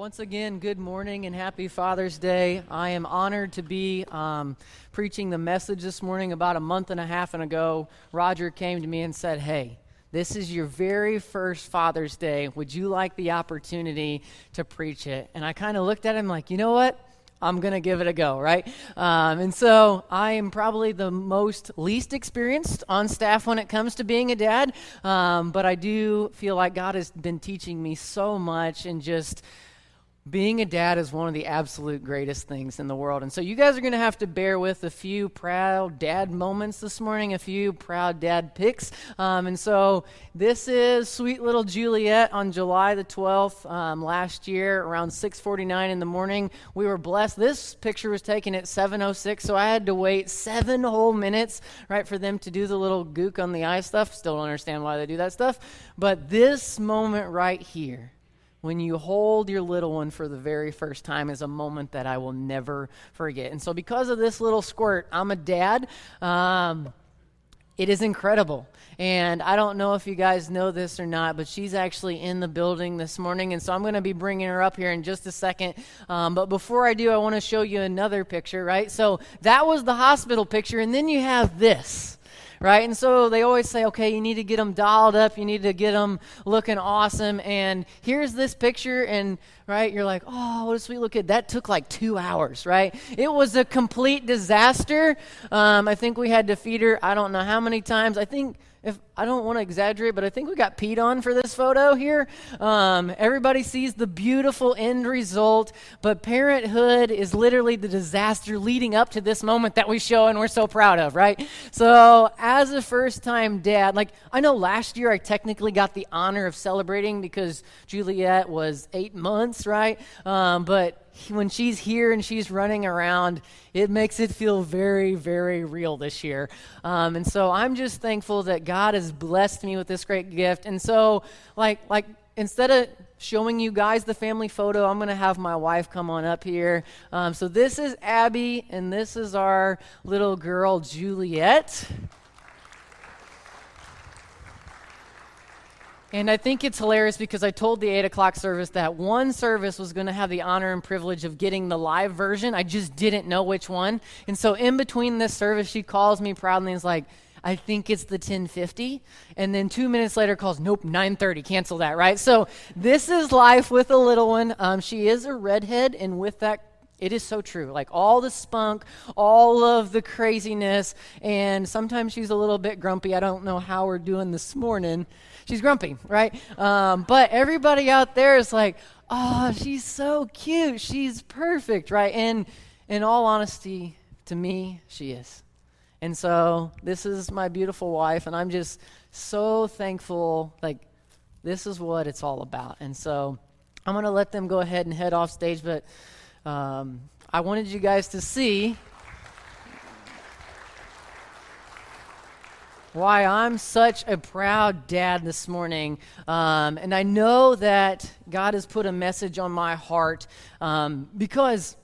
once again, good morning and happy Father's Day. I am honored to be um, preaching the message this morning. About a month and a half ago, Roger came to me and said, Hey, this is your very first Father's Day. Would you like the opportunity to preach it? And I kind of looked at him like, you know what? I'm going to give it a go, right? Um, and so I am probably the most least experienced on staff when it comes to being a dad. Um, but I do feel like God has been teaching me so much and just being a dad is one of the absolute greatest things in the world. And so you guys are going to have to bear with a few proud dad moments this morning, a few proud dad pics. Um, and so this is sweet little Juliet on July the 12th um, last year around 6:49 in the morning. We were blessed. This picture was taken at 7:06, so I had to wait 7 whole minutes right for them to do the little gook on the eye stuff. Still don't understand why they do that stuff, but this moment right here when you hold your little one for the very first time is a moment that I will never forget. And so, because of this little squirt, I'm a dad. Um, it is incredible. And I don't know if you guys know this or not, but she's actually in the building this morning. And so I'm going to be bringing her up here in just a second. Um, but before I do, I want to show you another picture, right? So that was the hospital picture. And then you have this right? And so they always say, okay, you need to get them dialed up, you need to get them looking awesome. And here's this picture, and right, you're like, oh, what a sweet look at that. Took like two hours, right? It was a complete disaster. Um, I think we had to feed her, I don't know how many times. I think if I don't want to exaggerate, but I think we got peed on for this photo here. Um, everybody sees the beautiful end result, but parenthood is literally the disaster leading up to this moment that we show and we're so proud of, right? So, as a first time dad, like I know last year I technically got the honor of celebrating because Juliet was eight months, right? Um, but when she's here and she's running around, it makes it feel very, very real this year. Um, and so I'm just thankful that God blessed me with this great gift. And so, like, like instead of showing you guys the family photo, I'm going to have my wife come on up here. Um, so this is Abby, and this is our little girl Juliet. And I think it's hilarious because I told the 8 o'clock service that one service was going to have the honor and privilege of getting the live version. I just didn't know which one. And so in between this service, she calls me proudly and is like, I think it's the 1050. And then two minutes later calls, nope, 930, cancel that, right? So this is life with a little one. Um, she is a redhead, and with that it is so true. Like all the spunk, all of the craziness, and sometimes she's a little bit grumpy. I don't know how we're doing this morning. She's grumpy, right? Um, but everybody out there is like, oh, she's so cute. She's perfect, right? And in all honesty, to me, she is. And so this is my beautiful wife, and I'm just so thankful. Like, this is what it's all about. And so I'm going to let them go ahead and head off stage, but um, I wanted you guys to see why I'm such a proud dad this morning. Um, and I know that God has put a message on my heart um, because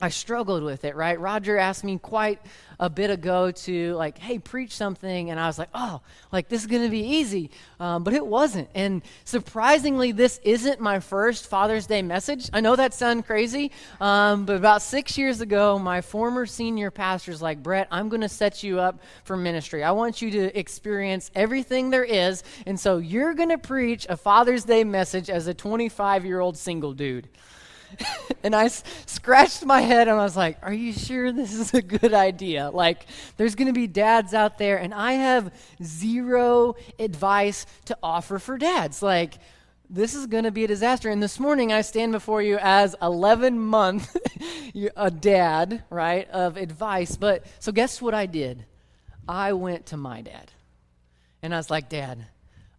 I struggled with it, right? Roger asked me quite a bit ago to, like, hey, preach something. And I was like, oh, like, this is going to be easy. Um, but it wasn't. And surprisingly, this isn't my first Father's Day message. I know that sounds crazy. Um, but about six years ago, my former senior pastor's like, Brett, I'm going to set you up for ministry. I want you to experience everything there is. And so you're going to preach a Father's Day message as a 25 year old single dude. and I s- scratched my head and I was like, Are you sure this is a good idea? Like, there's going to be dads out there, and I have zero advice to offer for dads. Like, this is going to be a disaster. And this morning, I stand before you as 11 month a dad, right, of advice. But so guess what I did? I went to my dad. And I was like, Dad,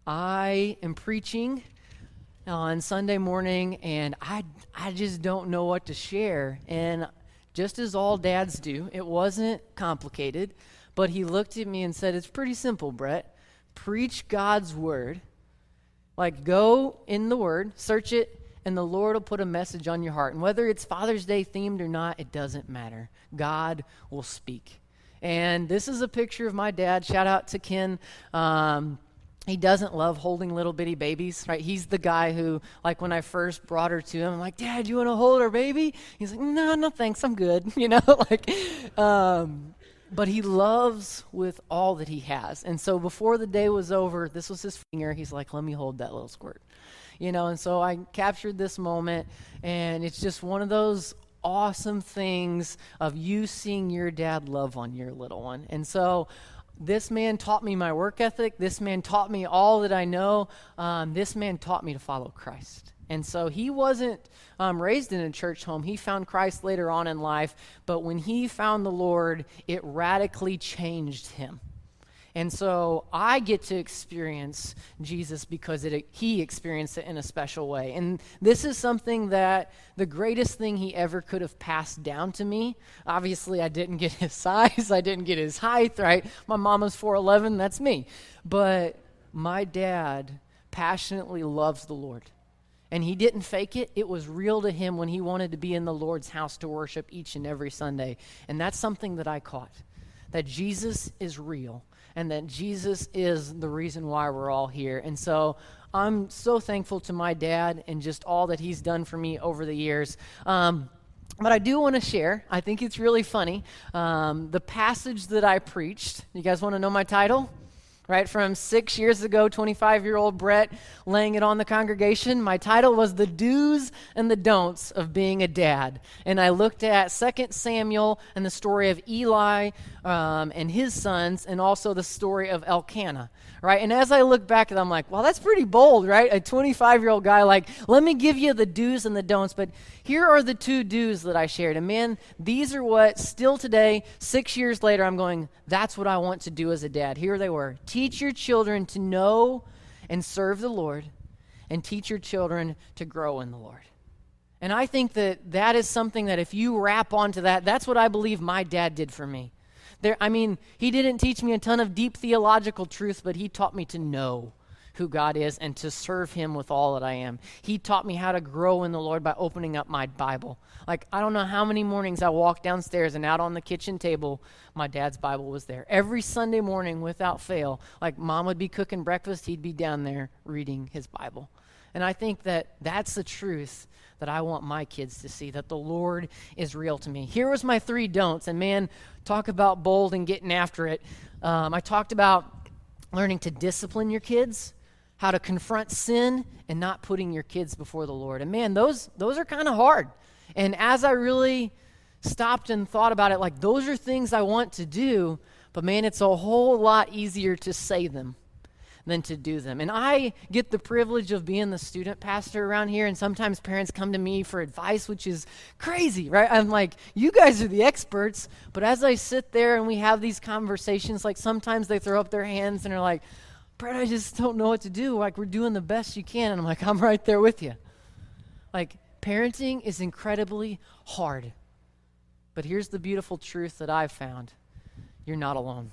I am preaching on Sunday morning, and I, I just don't know what to share. And just as all dads do, it wasn't complicated, but he looked at me and said, It's pretty simple, Brett. Preach God's word. Like, go in the word, search it, and the Lord will put a message on your heart. And whether it's Father's Day themed or not, it doesn't matter. God will speak. And this is a picture of my dad. Shout out to Ken. Um, he doesn't love holding little bitty babies, right? He's the guy who, like, when I first brought her to him, I'm like, Dad, you want to hold our baby? He's like, No, no, thanks, I'm good. You know, like, um, but he loves with all that he has. And so before the day was over, this was his finger. He's like, Let me hold that little squirt. You know, and so I captured this moment, and it's just one of those awesome things of you seeing your dad love on your little one. And so this man taught me my work ethic. This man taught me all that I know. Um, this man taught me to follow Christ. And so he wasn't um, raised in a church home. He found Christ later on in life. But when he found the Lord, it radically changed him. And so I get to experience Jesus because it, he experienced it in a special way. And this is something that the greatest thing he ever could have passed down to me. Obviously, I didn't get his size, I didn't get his height, right? My mama's 4'11, that's me. But my dad passionately loves the Lord. And he didn't fake it. It was real to him when he wanted to be in the Lord's house to worship each and every Sunday. And that's something that I caught that Jesus is real and that Jesus is the reason why we're all here. And so I'm so thankful to my dad and just all that he's done for me over the years. Um, but I do want to share, I think it's really funny, um, the passage that I preached. You guys want to know my title? right? From six years ago, 25 year old Brett laying it on the congregation. My title was The Do's and the Don'ts of Being a Dad. And I looked at 2 Samuel and the story of Eli um, and his sons, and also the story of Elkanah, right? And as I look back at I'm like, well, that's pretty bold, right? A 25 year old guy, like, let me give you the do's and the don'ts. But here are the two do's that I shared. And man, these are what still today, six years later, I'm going, that's what I want to do as a dad. Here they were. Teach your children to know and serve the Lord, and teach your children to grow in the Lord. And I think that that is something that if you wrap onto that, that's what I believe my dad did for me. There, I mean, he didn't teach me a ton of deep theological truth, but he taught me to know who God is and to serve him with all that I am. He taught me how to grow in the Lord by opening up my Bible. Like, I don't know how many mornings I walked downstairs and out on the kitchen table, my dad's Bible was there. Every Sunday morning, without fail, like mom would be cooking breakfast, he'd be down there reading his Bible. And I think that that's the truth that I want my kids to see that the Lord is real to me. Here was my three don'ts. And man, talk about bold and getting after it. Um, I talked about learning to discipline your kids, how to confront sin, and not putting your kids before the Lord. And man, those, those are kind of hard. And as I really stopped and thought about it, like those are things I want to do, but man, it's a whole lot easier to say them than to do them. And I get the privilege of being the student pastor around here, and sometimes parents come to me for advice, which is crazy, right? I'm like, you guys are the experts. But as I sit there and we have these conversations, like sometimes they throw up their hands and are like, Brett, I just don't know what to do. Like, we're doing the best you can. And I'm like, I'm right there with you. Like, parenting is incredibly hard. But here's the beautiful truth that I've found you're not alone.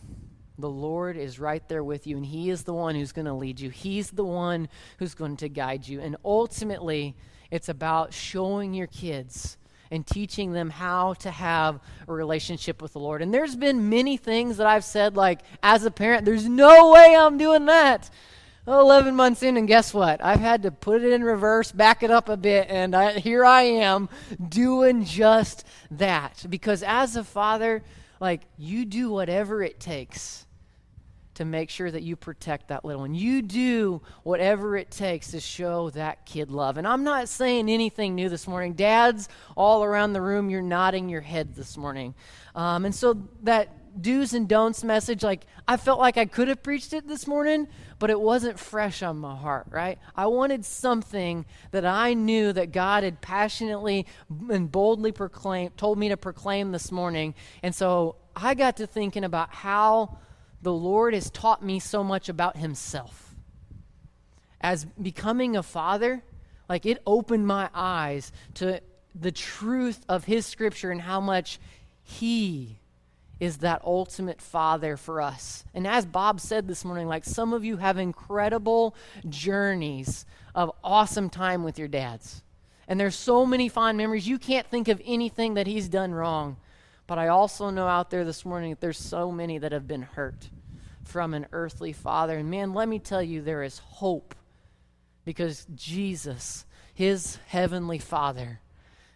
The Lord is right there with you, and He is the one who's going to lead you. He's the one who's going to guide you. And ultimately, it's about showing your kids and teaching them how to have a relationship with the Lord. And there's been many things that I've said, like, as a parent, there's no way I'm doing that. 11 months in, and guess what? I've had to put it in reverse, back it up a bit, and I, here I am doing just that. Because as a father, like, you do whatever it takes to make sure that you protect that little one. You do whatever it takes to show that kid love. And I'm not saying anything new this morning. Dads all around the room, you're nodding your head this morning. Um, and so that do's and don'ts message, like I felt like I could have preached it this morning, but it wasn't fresh on my heart, right? I wanted something that I knew that God had passionately and boldly proclaimed, told me to proclaim this morning. And so I got to thinking about how the Lord has taught me so much about Himself. As becoming a father, like it opened my eyes to the truth of His scripture and how much He is that ultimate father for us. And as Bob said this morning, like some of you have incredible journeys of awesome time with your dads. And there's so many fond memories. You can't think of anything that he's done wrong. But I also know out there this morning that there's so many that have been hurt from an earthly father. And man, let me tell you, there is hope because Jesus, his heavenly father,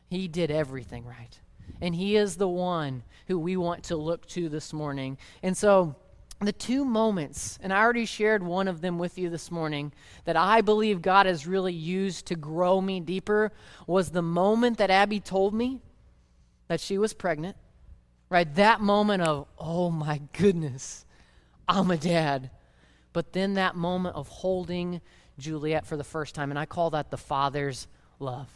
he did everything right. And he is the one who we want to look to this morning. And so, the two moments, and I already shared one of them with you this morning, that I believe God has really used to grow me deeper was the moment that Abby told me that she was pregnant. Right? That moment of, oh my goodness, I'm a dad. But then that moment of holding Juliet for the first time, and I call that the father's love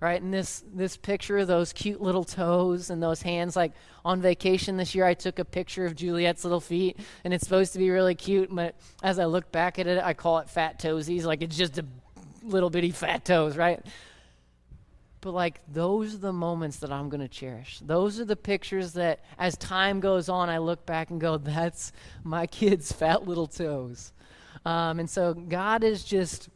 right? And this this picture of those cute little toes and those hands, like on vacation this year, I took a picture of Juliet's little feet, and it's supposed to be really cute. But as I look back at it, I call it fat toesies, like it's just a little bitty fat toes, right? But like those are the moments that I'm going to cherish. Those are the pictures that, as time goes on, I look back and go, "That's my kid's fat little toes." Um, and so God has just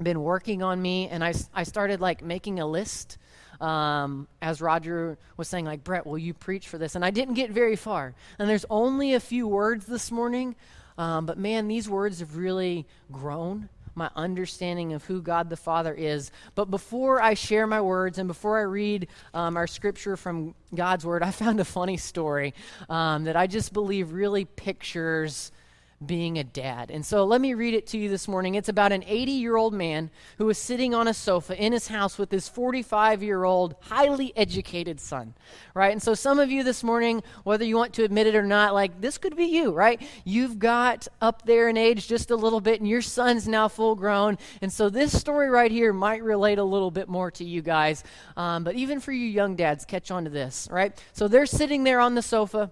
been working on me, and I, I started like making a list. Um, as Roger was saying, like, Brett, will you preach for this? And I didn't get very far. And there's only a few words this morning, um, but man, these words have really grown my understanding of who God the Father is. But before I share my words and before I read um, our scripture from God's Word, I found a funny story um, that I just believe really pictures being a dad. And so let me read it to you this morning. It's about an 80 year old man who was sitting on a sofa in his house with his 45 year old, highly educated son, right? And so some of you this morning, whether you want to admit it or not, like this could be you, right? You've got up there in age just a little bit, and your son's now full grown. And so this story right here might relate a little bit more to you guys. Um, but even for you young dads, catch on to this, right? So they're sitting there on the sofa.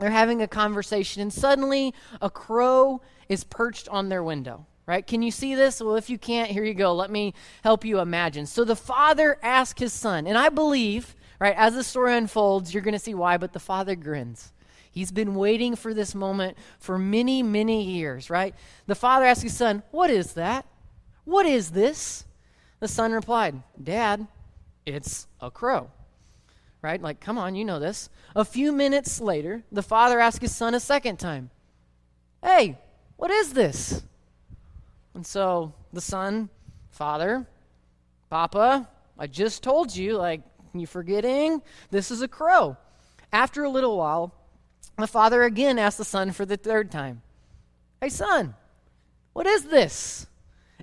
They're having a conversation, and suddenly a crow is perched on their window. Right? Can you see this? Well, if you can't, here you go. Let me help you imagine. So the father asks his son, and I believe, right, as the story unfolds, you're going to see why, but the father grins. He's been waiting for this moment for many, many years, right? The father asks his son, What is that? What is this? The son replied, Dad, it's a crow right? Like, come on, you know this. A few minutes later, the father asked his son a second time, Hey, what is this? And so the son, Father, Papa, I just told you, like, you forgetting? This is a crow. After a little while, the father again asked the son for the third time, Hey, son, what is this?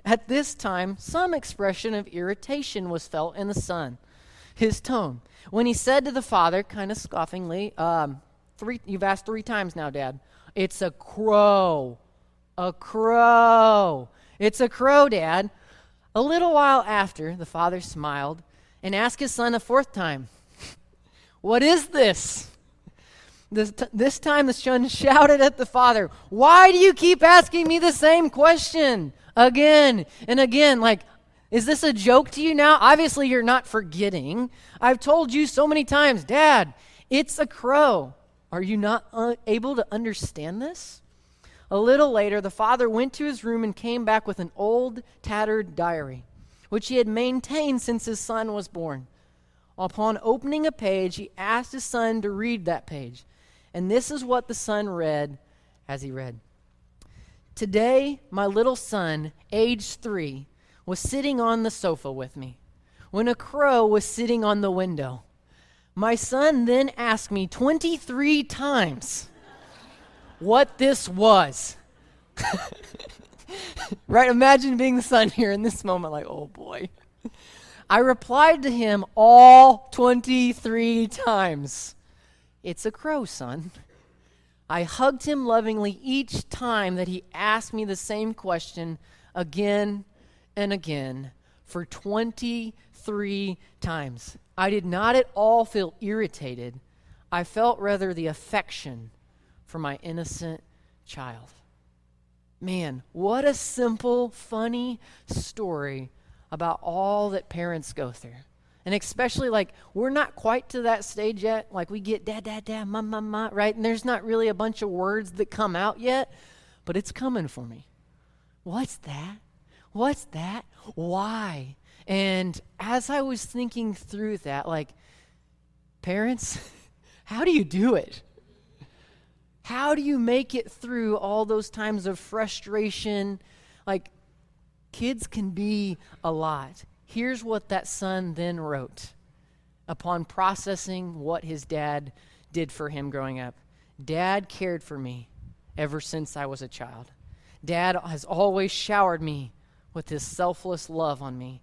At this time, some expression of irritation was felt in the son, his tone when he said to the father, kind of scoffingly, um, three, You've asked three times now, Dad. It's a crow. A crow. It's a crow, Dad. A little while after, the father smiled and asked his son a fourth time, What is this? This, t- this time the son shouted at the father, Why do you keep asking me the same question again and again? Like, is this a joke to you now? Obviously, you're not forgetting. I've told you so many times, Dad, it's a crow. Are you not uh, able to understand this? A little later, the father went to his room and came back with an old, tattered diary, which he had maintained since his son was born. Upon opening a page, he asked his son to read that page. And this is what the son read as he read Today, my little son, age three, was sitting on the sofa with me when a crow was sitting on the window. My son then asked me 23 times what this was. right? Imagine being the son here in this moment, like, oh boy. I replied to him all 23 times It's a crow, son. I hugged him lovingly each time that he asked me the same question again and again for 23 times. I did not at all feel irritated. I felt rather the affection for my innocent child. Man, what a simple, funny story about all that parents go through. And especially like we're not quite to that stage yet. Like we get dad, dad, dad, mom, mom, mom, right? And there's not really a bunch of words that come out yet, but it's coming for me. What's that? What's that? Why? And as I was thinking through that, like, parents, how do you do it? How do you make it through all those times of frustration? Like, kids can be a lot. Here's what that son then wrote upon processing what his dad did for him growing up Dad cared for me ever since I was a child. Dad has always showered me with his selfless love on me.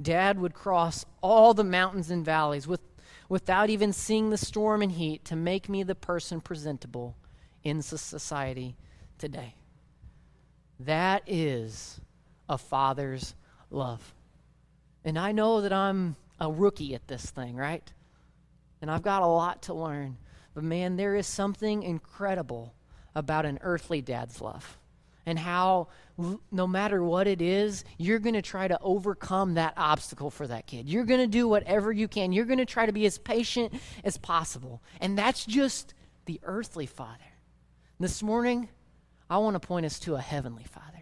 Dad would cross all the mountains and valleys with, without even seeing the storm and heat to make me the person presentable in society today. That is a father's love. And I know that I'm a rookie at this thing, right? And I've got a lot to learn. But man, there is something incredible about an earthly dad's love and how no matter what it is, you're going to try to overcome that obstacle for that kid. You're going to do whatever you can. You're going to try to be as patient as possible. And that's just the earthly father. This morning, I want to point us to a heavenly father.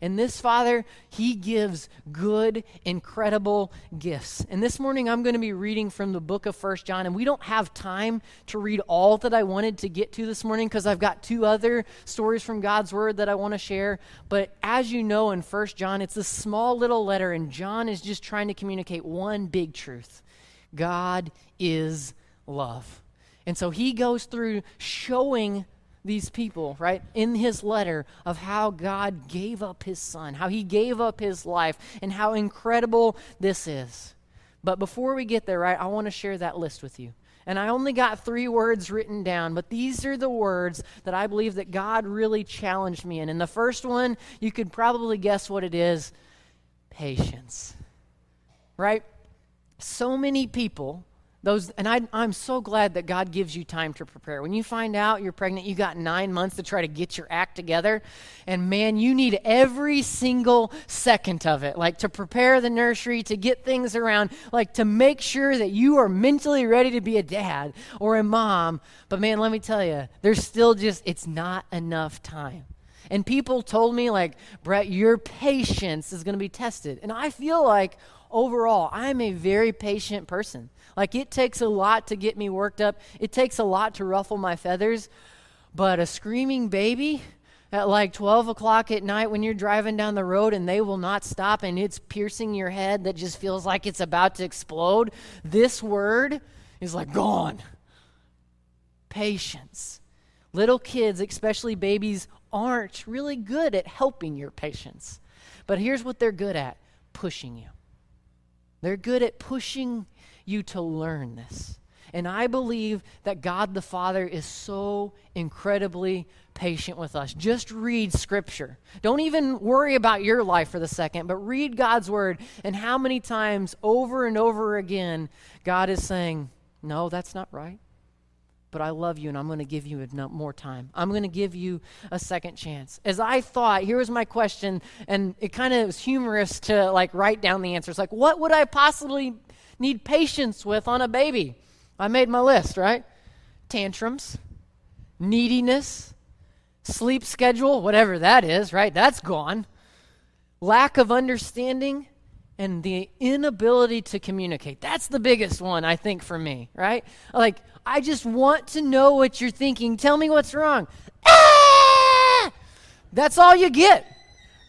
And this Father, He gives good, incredible gifts. And this morning I'm going to be reading from the book of First John. And we don't have time to read all that I wanted to get to this morning because I've got two other stories from God's Word that I want to share. But as you know, in First John, it's a small little letter, and John is just trying to communicate one big truth God is love. And so he goes through showing these people, right, in his letter of how God gave up his son, how he gave up his life, and how incredible this is. But before we get there, right, I want to share that list with you. And I only got three words written down, but these are the words that I believe that God really challenged me in. And the first one, you could probably guess what it is patience. Right? So many people those and I, i'm so glad that god gives you time to prepare. When you find out you're pregnant you got nine months to try to get your act together and man you need every single second of it like to prepare the nursery to get things around like to make sure that you are mentally ready to be a dad or a mom. But man let me tell you there's still just it's not enough time. And people told me like brett your patience is going to be tested. And i feel like overall i'm a very patient person like, it takes a lot to get me worked up, it takes a lot to ruffle my feathers. But a screaming baby at like 12 o'clock at night when you're driving down the road and they will not stop and it's piercing your head that just feels like it's about to explode, this word is like gone. Patience. Little kids, especially babies, aren't really good at helping your patience. But here's what they're good at pushing you. They're good at pushing you to learn this. And I believe that God the Father is so incredibly patient with us. Just read Scripture. Don't even worry about your life for the second, but read God's Word. And how many times over and over again, God is saying, No, that's not right. But I love you and I'm going to give you more time. I'm going to give you a second chance. As I thought, here was my question, and it kind of was humorous to like write down the answers. Like, what would I possibly need patience with on a baby. I made my list, right? Tantrums, neediness, sleep schedule, whatever that is, right? That's gone. Lack of understanding and the inability to communicate. That's the biggest one, I think, for me, right? Like, I just want to know what you're thinking. Tell me what's wrong. Ah! That's all you get,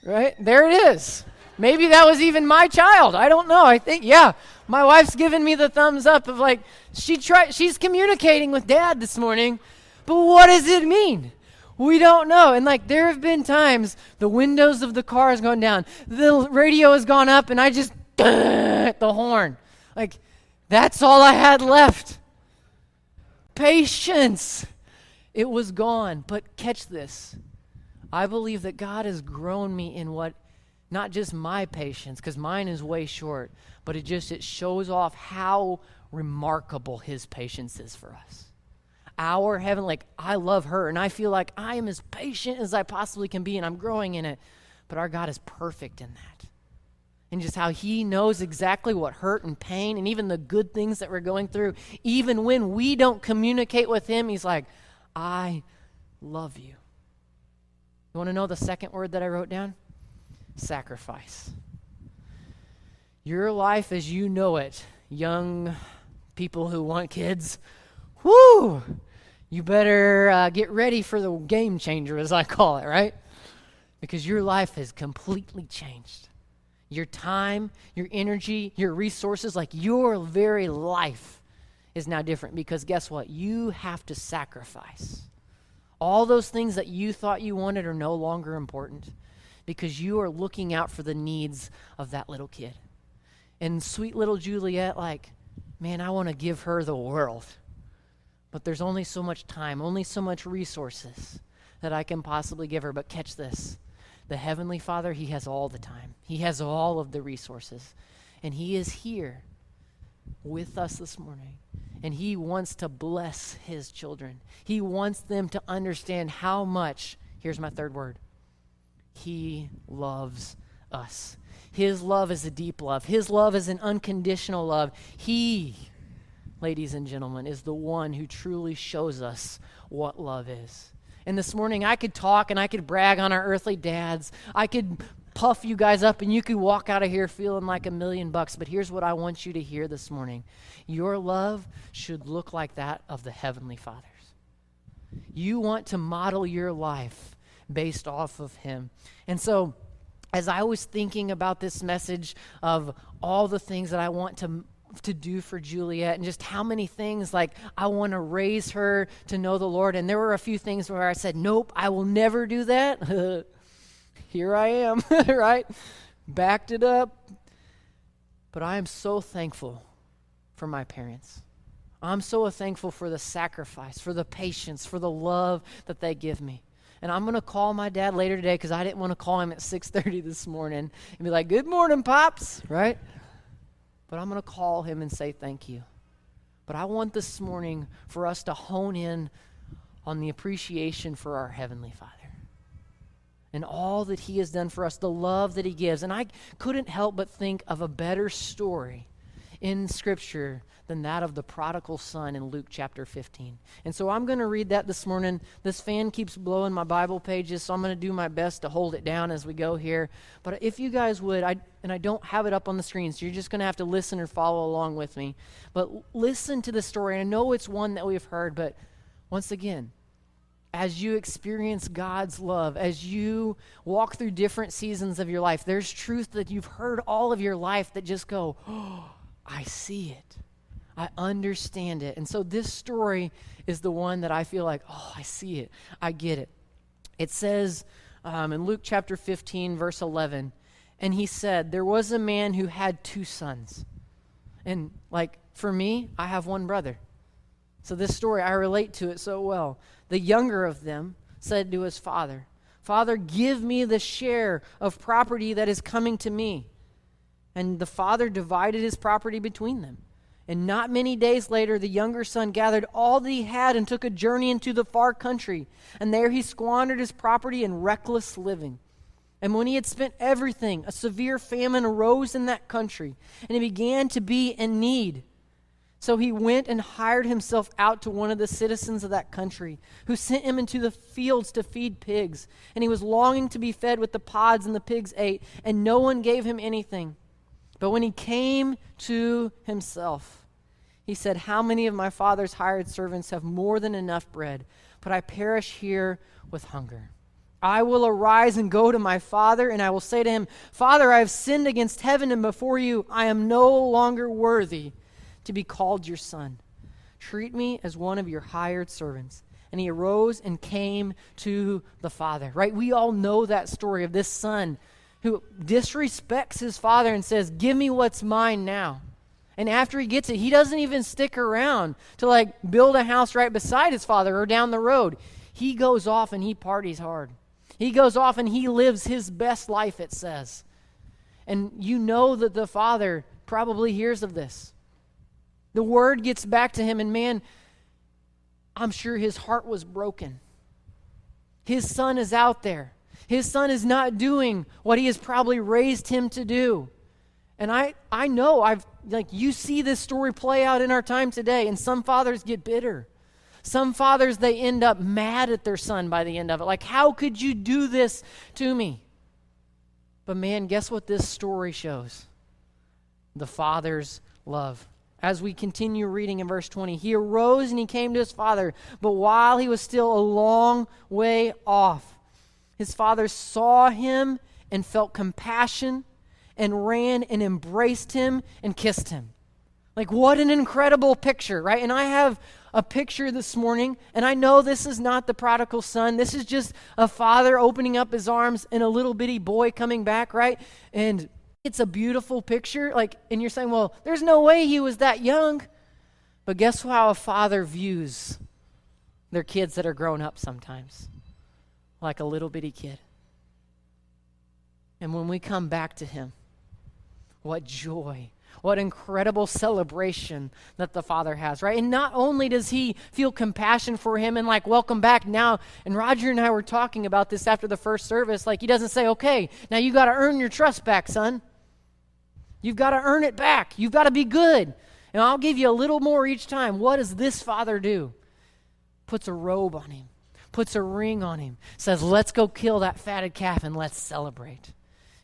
right? There it is. Maybe that was even my child. I don't know. I think, yeah, my wife's giving me the thumbs up of like, she try, she's communicating with dad this morning, but what does it mean? We don't know. And like, there have been times the windows of the car has gone down, the radio has gone up, and I just, the horn. Like, that's all I had left. Patience. It was gone. But catch this. I believe that God has grown me in what not just my patience because mine is way short but it just it shows off how remarkable his patience is for us. Our heaven like i love her and i feel like i am as patient as i possibly can be and i'm growing in it but our god is perfect in that. And just how he knows exactly what hurt and pain and even the good things that we're going through even when we don't communicate with him he's like i love you. You want to know the second word that i wrote down sacrifice. Your life as you know it, young people who want kids, whoo! You better uh, get ready for the game changer, as I call it, right? Because your life has completely changed. Your time, your energy, your resources, like your very life is now different because guess what? You have to sacrifice. All those things that you thought you wanted are no longer important because you are looking out for the needs of that little kid. And sweet little Juliet, like, man, I want to give her the world. But there's only so much time, only so much resources that I can possibly give her. But catch this the Heavenly Father, He has all the time, He has all of the resources. And He is here with us this morning. And He wants to bless His children. He wants them to understand how much, here's my third word, He loves us. His love is a deep love, His love is an unconditional love. He, ladies and gentlemen, is the one who truly shows us what love is. And this morning, I could talk and I could brag on our earthly dads. I could puff you guys up and you could walk out of here feeling like a million bucks. But here's what I want you to hear this morning your love should look like that of the Heavenly Father's. You want to model your life based off of Him. And so, as I was thinking about this message of all the things that I want to to do for Juliet and just how many things like I want to raise her to know the Lord. And there were a few things where I said, Nope, I will never do that. Here I am, right? Backed it up. But I am so thankful for my parents. I'm so thankful for the sacrifice, for the patience, for the love that they give me. And I'm going to call my dad later today because I didn't want to call him at 6:30 this morning and be like, "Good morning, pops," right? But I'm going to call him and say thank you. But I want this morning for us to hone in on the appreciation for our Heavenly Father and all that He has done for us, the love that He gives. And I couldn't help but think of a better story in Scripture than that of the prodigal son in Luke chapter 15. And so I'm going to read that this morning. This fan keeps blowing my Bible pages, so I'm going to do my best to hold it down as we go here. But if you guys would, I, and I don't have it up on the screen, so you're just going to have to listen or follow along with me. But listen to the story. And I know it's one that we've heard, but once again, as you experience God's love, as you walk through different seasons of your life, there's truth that you've heard all of your life that just go, oh, I see it. I understand it. And so this story is the one that I feel like, oh, I see it. I get it. It says um, in Luke chapter 15, verse 11, and he said, There was a man who had two sons. And like for me, I have one brother. So this story, I relate to it so well. The younger of them said to his father, Father, give me the share of property that is coming to me. And the father divided his property between them. And not many days later, the younger son gathered all that he had and took a journey into the far country. And there he squandered his property in reckless living. And when he had spent everything, a severe famine arose in that country, and he began to be in need. So he went and hired himself out to one of the citizens of that country, who sent him into the fields to feed pigs. And he was longing to be fed with the pods, and the pigs ate, and no one gave him anything. But when he came to himself, he said, How many of my father's hired servants have more than enough bread, but I perish here with hunger? I will arise and go to my father, and I will say to him, Father, I have sinned against heaven and before you. I am no longer worthy to be called your son. Treat me as one of your hired servants. And he arose and came to the father. Right? We all know that story of this son who disrespects his father and says, Give me what's mine now. And after he gets it, he doesn't even stick around to like build a house right beside his father or down the road. He goes off and he parties hard. He goes off and he lives his best life, it says. And you know that the father probably hears of this. The word gets back to him, and man, I'm sure his heart was broken. His son is out there. His son is not doing what he has probably raised him to do. And I, I know I've like you see this story play out in our time today, and some fathers get bitter. Some fathers they end up mad at their son by the end of it. Like, how could you do this to me? But man, guess what this story shows? The father's love. as we continue reading in verse 20. He arose and he came to his father, but while he was still a long way off, his father saw him and felt compassion and ran and embraced him and kissed him. Like, what an incredible picture, right? And I have a picture this morning, and I know this is not the prodigal son. This is just a father opening up his arms and a little bitty boy coming back, right? And it's a beautiful picture. Like, and you're saying, well, there's no way he was that young. But guess how a father views their kids that are grown up sometimes? Like a little bitty kid. And when we come back to him, what joy what incredible celebration that the Father has, right? And not only does he feel compassion for him and like, welcome back now. And Roger and I were talking about this after the first service. Like, he doesn't say, okay, now you got to earn your trust back, son. You've got to earn it back. You've got to be good. And I'll give you a little more each time. What does this father do? Puts a robe on him, puts a ring on him, says, let's go kill that fatted calf and let's celebrate.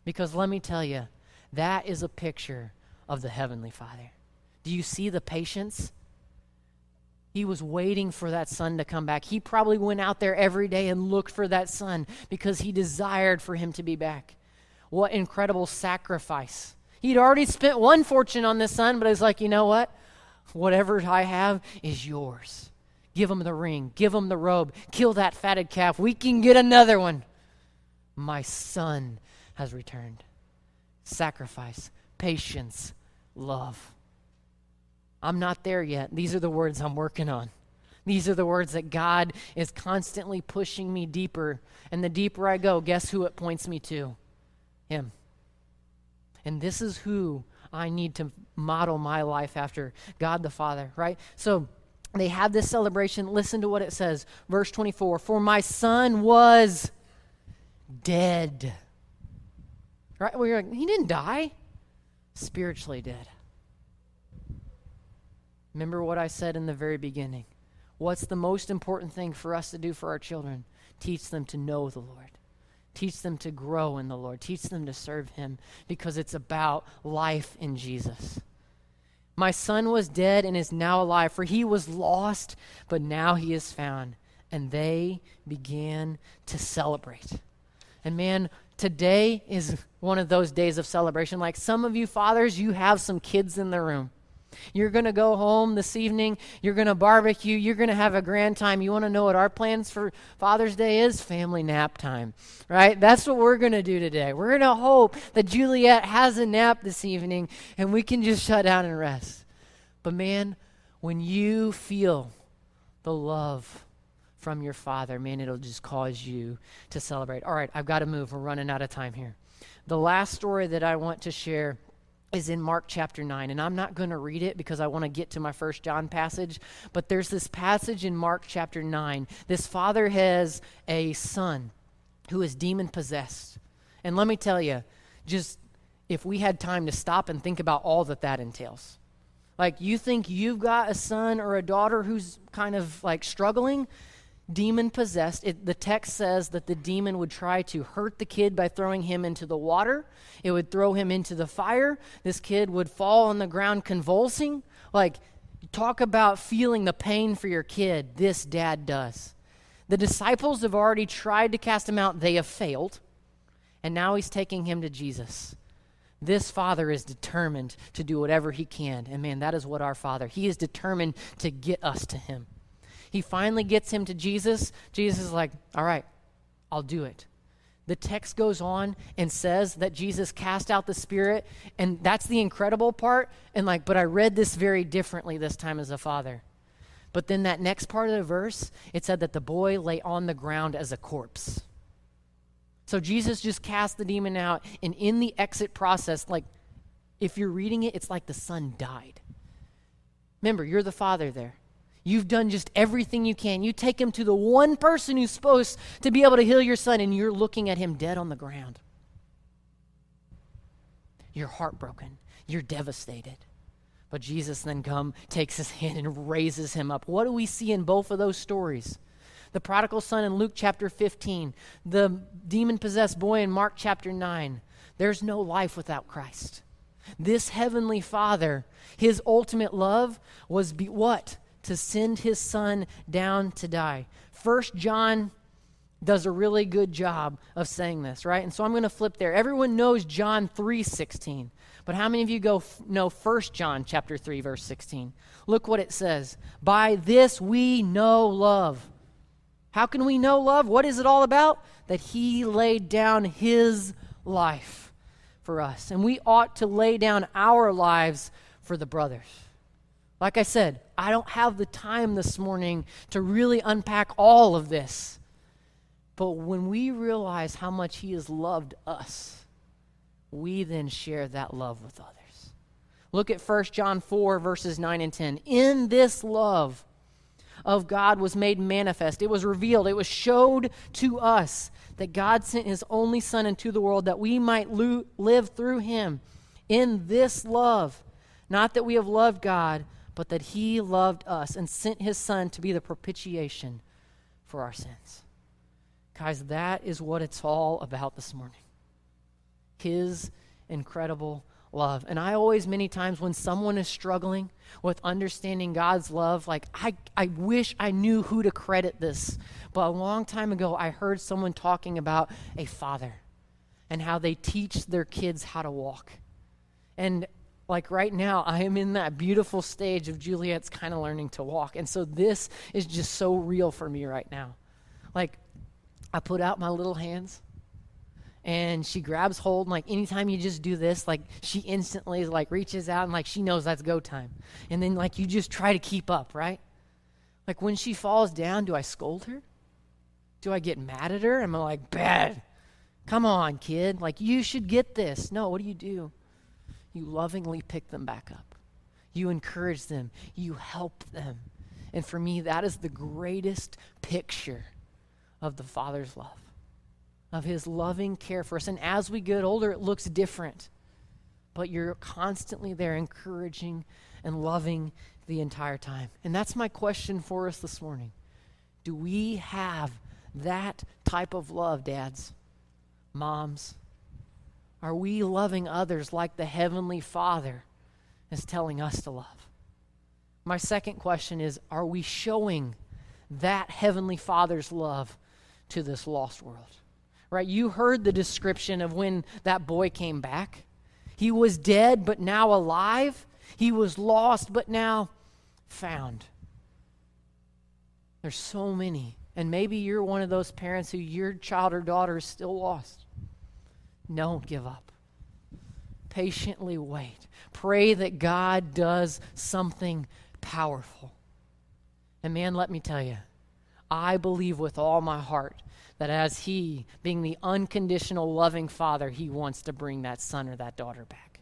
Because let me tell you, that is a picture of the Heavenly Father. Do you see the patience? He was waiting for that son to come back. He probably went out there every day and looked for that son because he desired for him to be back. What incredible sacrifice. He'd already spent one fortune on this son, but he's like, you know what? Whatever I have is yours. Give him the ring, give him the robe, kill that fatted calf. We can get another one. My son has returned. Sacrifice, patience, love. I'm not there yet. These are the words I'm working on. These are the words that God is constantly pushing me deeper. And the deeper I go, guess who it points me to? Him. And this is who I need to model my life after God the Father, right? So they have this celebration. Listen to what it says. Verse 24 For my son was dead. Right? We're like, he didn't die, spiritually dead. Remember what I said in the very beginning. What's the most important thing for us to do for our children? Teach them to know the Lord. Teach them to grow in the Lord. Teach them to serve Him because it's about life in Jesus. My son was dead and is now alive, for he was lost, but now he is found. And they began to celebrate. And man, today is one of those days of celebration. Like some of you fathers, you have some kids in the room. You're going to go home this evening. You're going to barbecue. You're going to have a grand time. You want to know what our plans for Father's Day is? Family nap time, right? That's what we're going to do today. We're going to hope that Juliet has a nap this evening and we can just shut down and rest. But man, when you feel the love from your Father, man, it'll just cause you to celebrate. All right, I've got to move. We're running out of time here. The last story that I want to share is in Mark chapter 9. And I'm not going to read it because I want to get to my first John passage. But there's this passage in Mark chapter 9. This father has a son who is demon possessed. And let me tell you, just if we had time to stop and think about all that that entails. Like, you think you've got a son or a daughter who's kind of like struggling? Demon possessed. It, the text says that the demon would try to hurt the kid by throwing him into the water, it would throw him into the fire. This kid would fall on the ground convulsing. Like, talk about feeling the pain for your kid. This dad does. The disciples have already tried to cast him out, they have failed. And now he's taking him to Jesus. This father is determined to do whatever he can. And man, that is what our father. He is determined to get us to him. He finally gets him to Jesus. Jesus is like, All right, I'll do it. The text goes on and says that Jesus cast out the spirit, and that's the incredible part. And like, but I read this very differently this time as a father. But then that next part of the verse, it said that the boy lay on the ground as a corpse. So Jesus just cast the demon out, and in the exit process, like if you're reading it, it's like the son died. Remember, you're the father there. You've done just everything you can. You take him to the one person who's supposed to be able to heal your son, and you're looking at him dead on the ground. You're heartbroken. You're devastated. But Jesus then come, takes his hand and raises him up. What do we see in both of those stories? The prodigal son in Luke chapter 15, the demon possessed boy in Mark chapter 9. There's no life without Christ. This heavenly Father, his ultimate love was be, what? To send his son down to die. First John does a really good job of saying this, right? And so I'm going to flip there. Everyone knows John 3:16. But how many of you go f- know 1 John chapter 3 verse 16? Look what it says. By this we know love. How can we know love? What is it all about? That he laid down his life for us. And we ought to lay down our lives for the brothers. Like I said, I don't have the time this morning to really unpack all of this. But when we realize how much He has loved us, we then share that love with others. Look at 1 John 4, verses 9 and 10. In this love of God was made manifest, it was revealed, it was showed to us that God sent His only Son into the world that we might lo- live through Him. In this love, not that we have loved God, but that He loved us and sent His Son to be the propitiation for our sins. Guys, that is what it's all about this morning. His incredible love. And I always, many times, when someone is struggling with understanding God's love, like, I, I wish I knew who to credit this. But a long time ago, I heard someone talking about a father and how they teach their kids how to walk. And like right now, I am in that beautiful stage of Juliet's kind of learning to walk. And so this is just so real for me right now. Like, I put out my little hands and she grabs hold and like anytime you just do this like she instantly like reaches out and like she knows that's go time. And then like you just try to keep up right? Like when she falls down do i scold her? Do i get mad at her? Am i like bad. Come on kid. Like you should get this. No what do you do you lovingly pick them back up you encourage them you help them and for me that is the greatest picture of the Father's love, of His loving care for us. And as we get older, it looks different. But you're constantly there encouraging and loving the entire time. And that's my question for us this morning. Do we have that type of love, dads, moms? Are we loving others like the Heavenly Father is telling us to love? My second question is Are we showing that Heavenly Father's love to this lost world. Right? You heard the description of when that boy came back. He was dead, but now alive. He was lost, but now found. There's so many. And maybe you're one of those parents who your child or daughter is still lost. Don't give up. Patiently wait. Pray that God does something powerful. And man, let me tell you, I believe with all my heart that as He, being the unconditional loving Father, He wants to bring that son or that daughter back.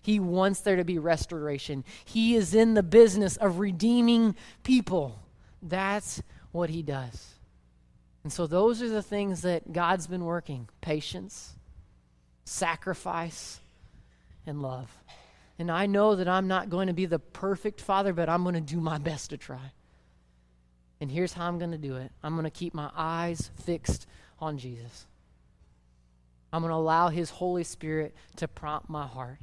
He wants there to be restoration. He is in the business of redeeming people. That's what He does. And so, those are the things that God's been working patience, sacrifice, and love. And I know that I'm not going to be the perfect father, but I'm going to do my best to try. And here's how I'm going to do it I'm going to keep my eyes fixed on Jesus. I'm going to allow His Holy Spirit to prompt my heart.